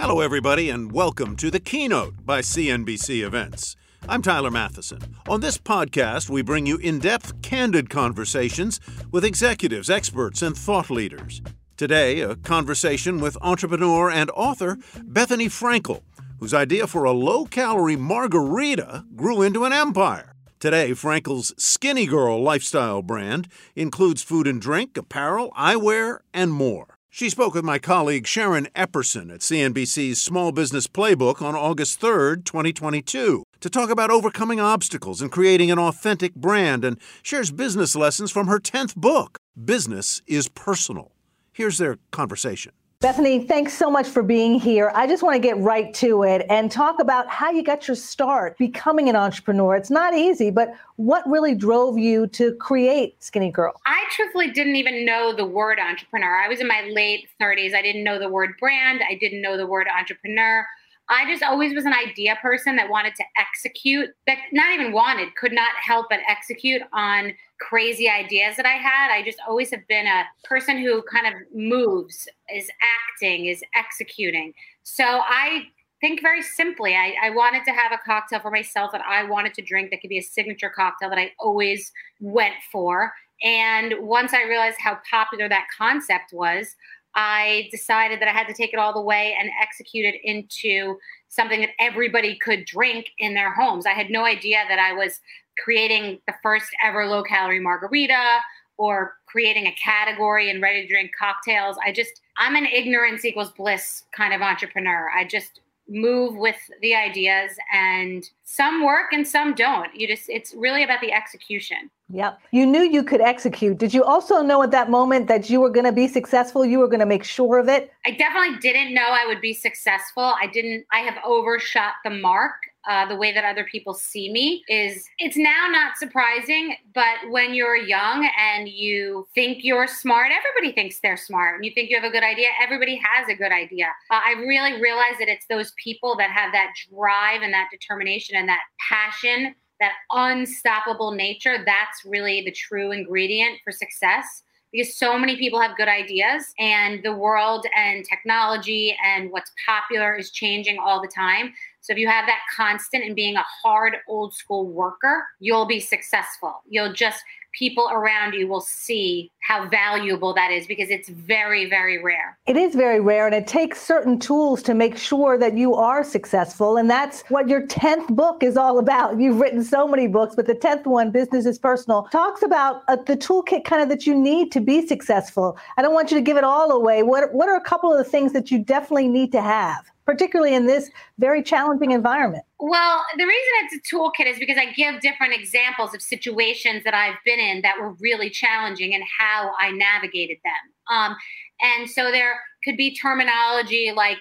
Hello, everybody, and welcome to the Keynote by CNBC Events. I'm Tyler Mathisen. On this podcast, we bring you in depth, candid conversations with executives, experts, and thought leaders. Today, a conversation with entrepreneur and author Bethenny Frankel, whose idea for a low calorie margarita grew into an empire. Today, Frankel's Skinny Girl lifestyle brand includes food and drink, apparel, eyewear, and more. She spoke with my colleague Sharon Epperson at CNBC's Small Business Playbook on August 3, 2022, to talk about overcoming obstacles and creating an authentic brand and shares business lessons from her 10th book, Business is Personal. Here's their conversation. Bethenny, thanks so much for being here. I just want to get right to it and talk about how you got your start becoming an entrepreneur. It's not easy, but what really drove you to create Skinny Girl? I truthfully didn't even know the word entrepreneur. I was in my late 30s. I didn't know the word brand, I didn't know the word entrepreneur. I just always was an idea person that wanted to execute, that not even wanted, could not help but execute on crazy ideas that I had. I just always have been a person who kind of moves, is acting, is executing. So I think very simply. I, I, wanted to have a cocktail for myself that I wanted to drink that could be a signature cocktail that I always went for. And once I realized how popular that concept was, I decided that I had to take it all the way and execute it into something that everybody could drink in their homes. I had no idea that I was creating the first ever low calorie margarita or creating a category in ready to drink cocktails. I just, I'm an ignorance equals bliss kind of entrepreneur. I just move with the ideas and some work and some don't. You just, it's really about the execution. Yep. You knew you could execute. Did you also know at that moment that you were going to be successful? You were going to make sure of it? I definitely didn't know I would be successful. I didn't, I have overshot the mark. Uh, the way that other people see me is it's now not surprising but when you're young and you think you're smart everybody thinks they're smart. And you think you have a good idea everybody has a good idea. Uh, i really realize that it's those people that have that drive and that determination and that passion that unstoppable nature, that's really the true ingredient for success. Because so many people have good ideas and the world and technology and what's popular is changing all the time. So if you have that constant and being a hard old school worker, you'll be successful. You'll just people around you will see how valuable that is because it's very, very rare. It is very rare, and it takes certain tools to make sure that you are successful. And that's what your 10th book is all about. You've written so many books, but the 10th one, Business is Personal, talks about uh, the toolkit kind of that you need to be successful. I don't want you to give it all away. What, what are a couple of the things that you definitely need to have? Particularly in this very challenging environment? Well, the reason it's a toolkit is because I give different examples of situations that I've been in that were really challenging and how I navigated them. Um, and so there could be terminology like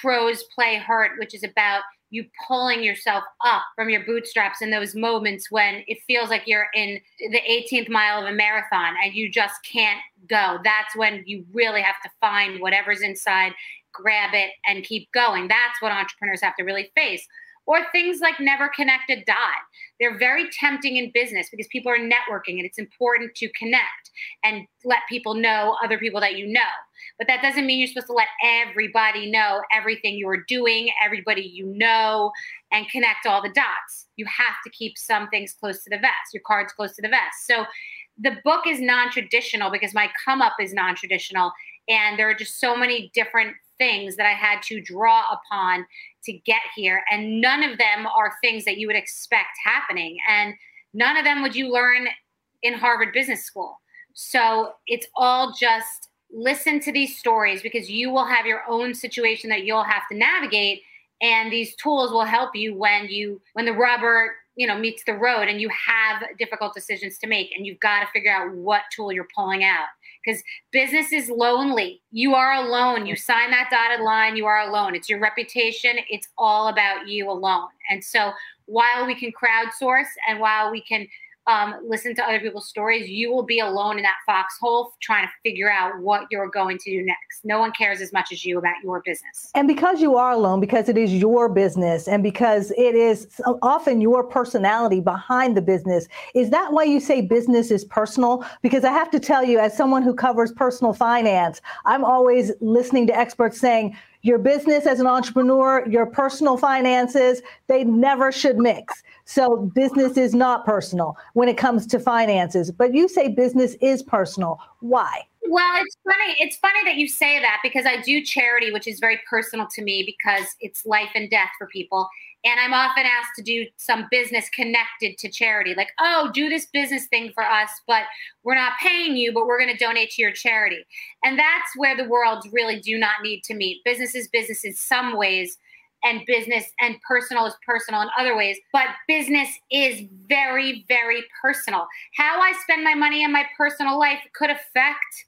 pros play hurt, which is about you pulling yourself up from your bootstraps in those moments when it feels like you're in the 18th mile of a marathon and you just can't go. That's when you really have to find whatever's inside grab it and keep going. That's what entrepreneurs have to really face. Or things like never connect a dot. They're very tempting in business because people are networking and it's important to connect and let people know other people that you know. But that doesn't mean you're supposed to let everybody know everything you're doing, everybody you know, and connect all the dots. You have to keep some things close to the vest, your cards close to the vest. So the book is non traditional because my come up is non traditional. And there are just so many different things that I had to draw upon to get here. And none of them are things that you would expect happening. And none of them would you learn in Harvard Business School. So it's all just listen to these stories because you will have your own situation that you'll have to navigate and these tools will help you when you when the rubber you know meets the road and you have difficult decisions to make and you've got to figure out what tool you're pulling out because business is lonely. You are alone. You sign that dotted line, you are alone. It's your reputation, it's all about you alone. And so while we can crowdsource and while we can um, listen to other people's stories, you will be alone in that foxhole trying to figure out what you're going to do next. No one cares as much as you about your business. And because you are alone, because it is your business and because it is often your personality behind the business, is that why you say business is personal? Because I have to tell you, as someone who covers personal finance, I'm always listening to experts saying, your business as an entrepreneur, your personal finances, they never should mix. So business is not personal when it comes to finances, but you say business is personal. Why? Well, it's funny. It's funny that you say that because I do charity, which is very personal to me because it's life and death for people. And I'm often asked to do some business connected to charity, like, oh, do this business thing for us, but we're not paying you, but we're going to donate to your charity. And that's where the worlds really do not need to meet. Business is business in some ways, and business and personal is personal in other ways. But business is very, very personal. How I spend my money in my personal life could affect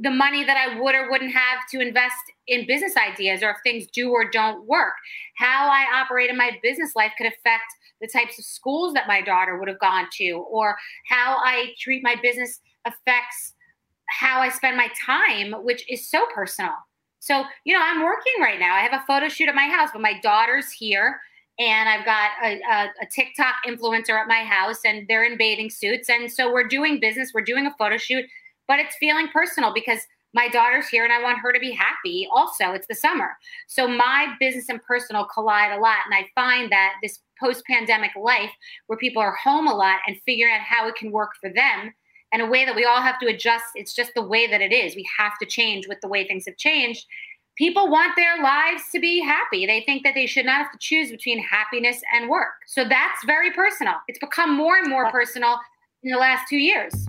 the money that I would or wouldn't have to invest in business ideas or if things do or don't work. How I operate in my business life could affect the types of schools that my daughter would have gone to, or how I treat my business affects how I spend my time, which is so personal. So, you know, I'm working right now. I have a photo shoot at my house, but my daughter's here and I've got a, a, a, TikTok influencer at my house, and they're in bathing suits. And so we're doing business, we're doing a photo shoot, but it's feeling personal because my daughter's here and I want her to be happy. Also, it's the summer. So my business and personal collide a lot. And I find that this post pandemic life where people are home a lot and figuring out how it can work for them and a way that we all have to adjust. It's just the way that it is. We have to change with the way things have changed. People want their lives to be happy. They think that they should not have to choose between happiness and work. So that's very personal. It's become more and more personal in the last two years.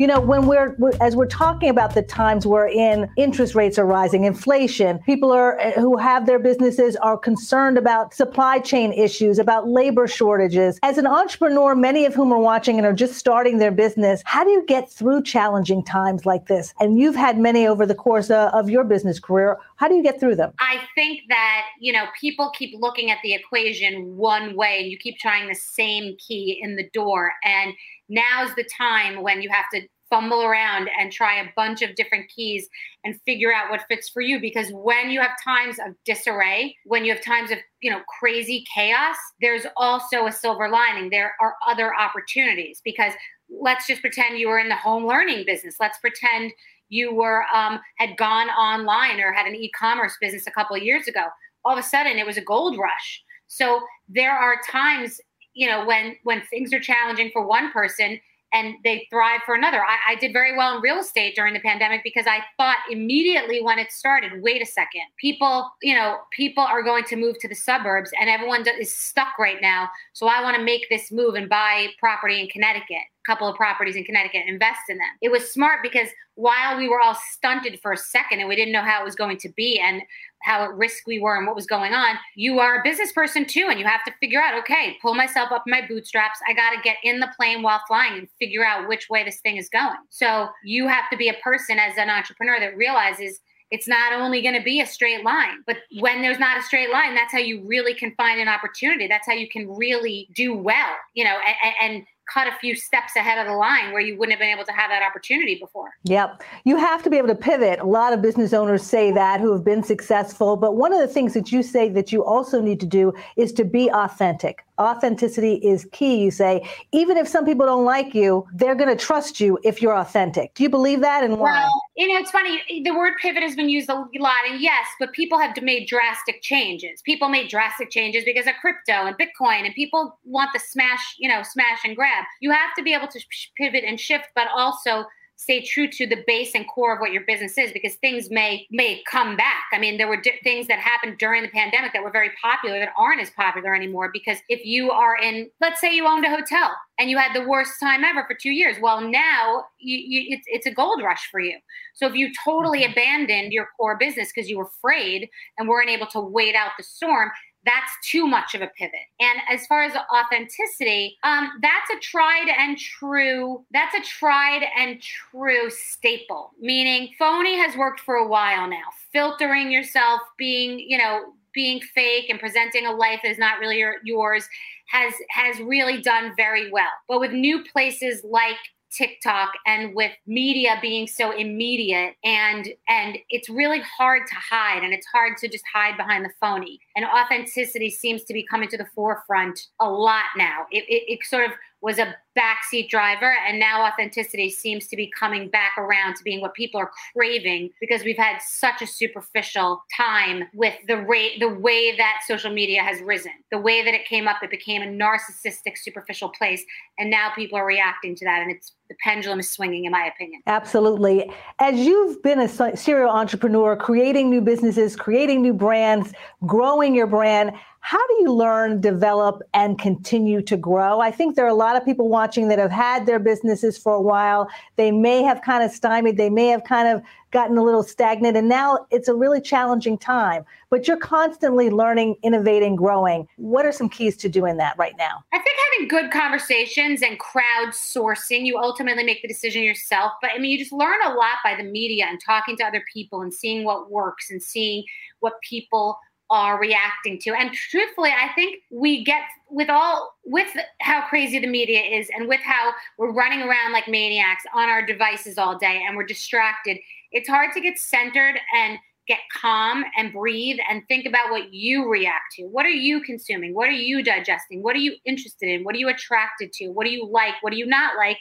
You know, when we're, as we're talking about the times we're in, interest rates are rising, inflation, people are eh, who have their businesses are concerned about supply chain issues, about labor shortages. As an entrepreneur, many of whom are watching and are just starting their business, how do you get through challenging times like this? And you've had many over the course of, of your business career. How do you get through them? I think that, you know, people keep looking at the equation one way and you keep trying the same key in the door. And now's the time when you have to fumble around and try a bunch of different keys and figure out what fits for you. Because when you have times of disarray when you have times of you know crazy chaos there's also a silver lining. There are other opportunities. Because let's just pretend you were in the home learning business. Let's pretend you were um, had gone online or had an e-commerce business a couple of years ago. All of a sudden it was a gold rush. So there are times you know when when things are challenging for one person and they thrive for another. I, I, did very well in real estate during the pandemic because I thought immediately when it started, wait a second, people, you know, people are going to move to the suburbs and everyone is stuck right now. So I want to make this move and buy property in Connecticut, a couple of properties in Connecticut, invest in them. It was smart because while we were all stunted for a second and we didn't know how it was going to be and how at risk we were and what was going on, you are a business person too. And you have to figure out, okay, pull myself up my bootstraps. I got to get in the plane while flying and figure out which way this thing is going. So you have to be a person as an entrepreneur that realizes It's not only going to be a straight line, but when there's not a straight line, that's how you really can find an opportunity. That's how you can really do well, you know, and, and cut a few steps ahead of the line where you wouldn't have been able to have that opportunity before. Yep. You have to be able to pivot. A lot of business owners say that who have been successful. But one of the things that you say that you also need to do is to be authentic authenticity is key. You say, even if some people don't like you, they're going to trust you if you're authentic. Do you believe that and why? Well, you know, it's funny. The word pivot has been used a lot, and yes, but people have made drastic changes. People made drastic changes because of crypto and Bitcoin, and people want the smash, you know, smash and grab. You have to be able to pivot and shift, but also stay true to the base and core of what your business is because things may may come back. I mean, there were di- things that happened during the pandemic that were very popular that aren't as popular anymore because if you are in, let's say you owned a hotel and you had the worst time ever for two years, well, now you, you, it's it's a gold rush for you. So if you totally mm-hmm. abandoned your core business because you were afraid and weren't able to wait out the storm, that's too much of a pivot. And as far as authenticity, um, that's a tried and true. That's a tried and true staple. Meaning, phony has worked for a while now. Filtering yourself, being you know being fake and presenting a life that is not really your, yours has has really done very well. But with new places like TikTok and with media being so immediate and and it's really hard to hide and it's hard to just hide behind the phony. And authenticity seems to be coming to the forefront a lot now. It, it, it sort of was a backseat driver and now authenticity seems to be coming back around to being what people are craving because we've had such a superficial time with the rate the way that social media has risen the way that it came up it became a narcissistic superficial place and now people are reacting to that and it's the pendulum is swinging in my opinion. Absolutely. As you've been a serial entrepreneur creating new businesses creating new brands growing your brand how do you learn, develop, and continue to grow? I think there are a lot of people watching that have had their businesses for a while. They may have kind of stymied, they may have kind of gotten a little stagnant, and now it's a really challenging time. But you're constantly learning, innovating, growing. What are some keys to doing that right now? I think having good conversations and crowdsourcing, you ultimately make the decision yourself. But I mean, you just learn a lot by the media and talking to other people and seeing what works and seeing what people are reacting to. And truthfully, I think we get with all with how crazy the media is and with how we're running around like maniacs on our devices all day and we're distracted. It's hard to get centered and get calm and breathe and think about what you react to. What are you consuming? What are you digesting? What are you interested in? What are you attracted to? What do you like? What do you not like?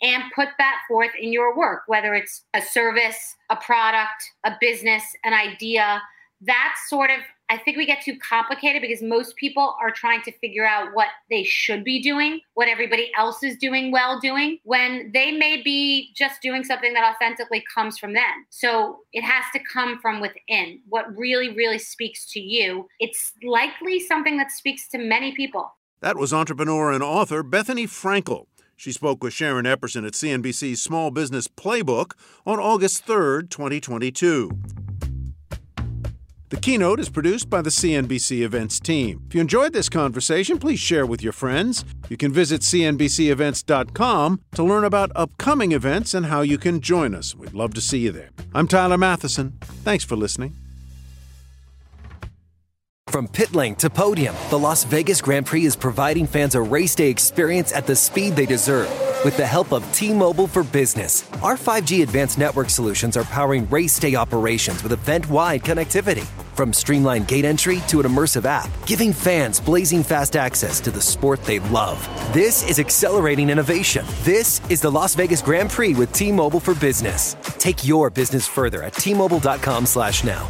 And put that forth in your work, whether it's a service, a product, a business, an idea. That's sort of I think we get too complicated because most people are trying to figure out what they should be doing, what everybody else is doing well doing, when they may be just doing something that authentically comes from them. So it has to come from within. What really, really speaks to you, it's likely something that speaks to many people. That was entrepreneur and author Bethenny Frankel. She spoke with Sharon Epperson at CNBC's Small Business Playbook on August 3rd, 2022. The keynote is produced by the CNBC Events team. If you enjoyed this conversation, please share with your friends. You can visit CNBCEvents.com to learn about upcoming events and how you can join us. We'd love to see you there. I'm Tyler Mathisen. Thanks for listening. From pit lane to podium, the Las Vegas Grand Prix is providing fans a race day experience at the speed they deserve. With the help of T Mobile for Business, our 5G advanced network solutions are powering race day operations with event wide connectivity. From streamlined gate entry to an immersive app, giving fans blazing fast access to the sport they love. This is accelerating innovation. This is the Las Vegas Grand Prix with T Mobile for Business. Take your business further at T-Mobile.com slash now.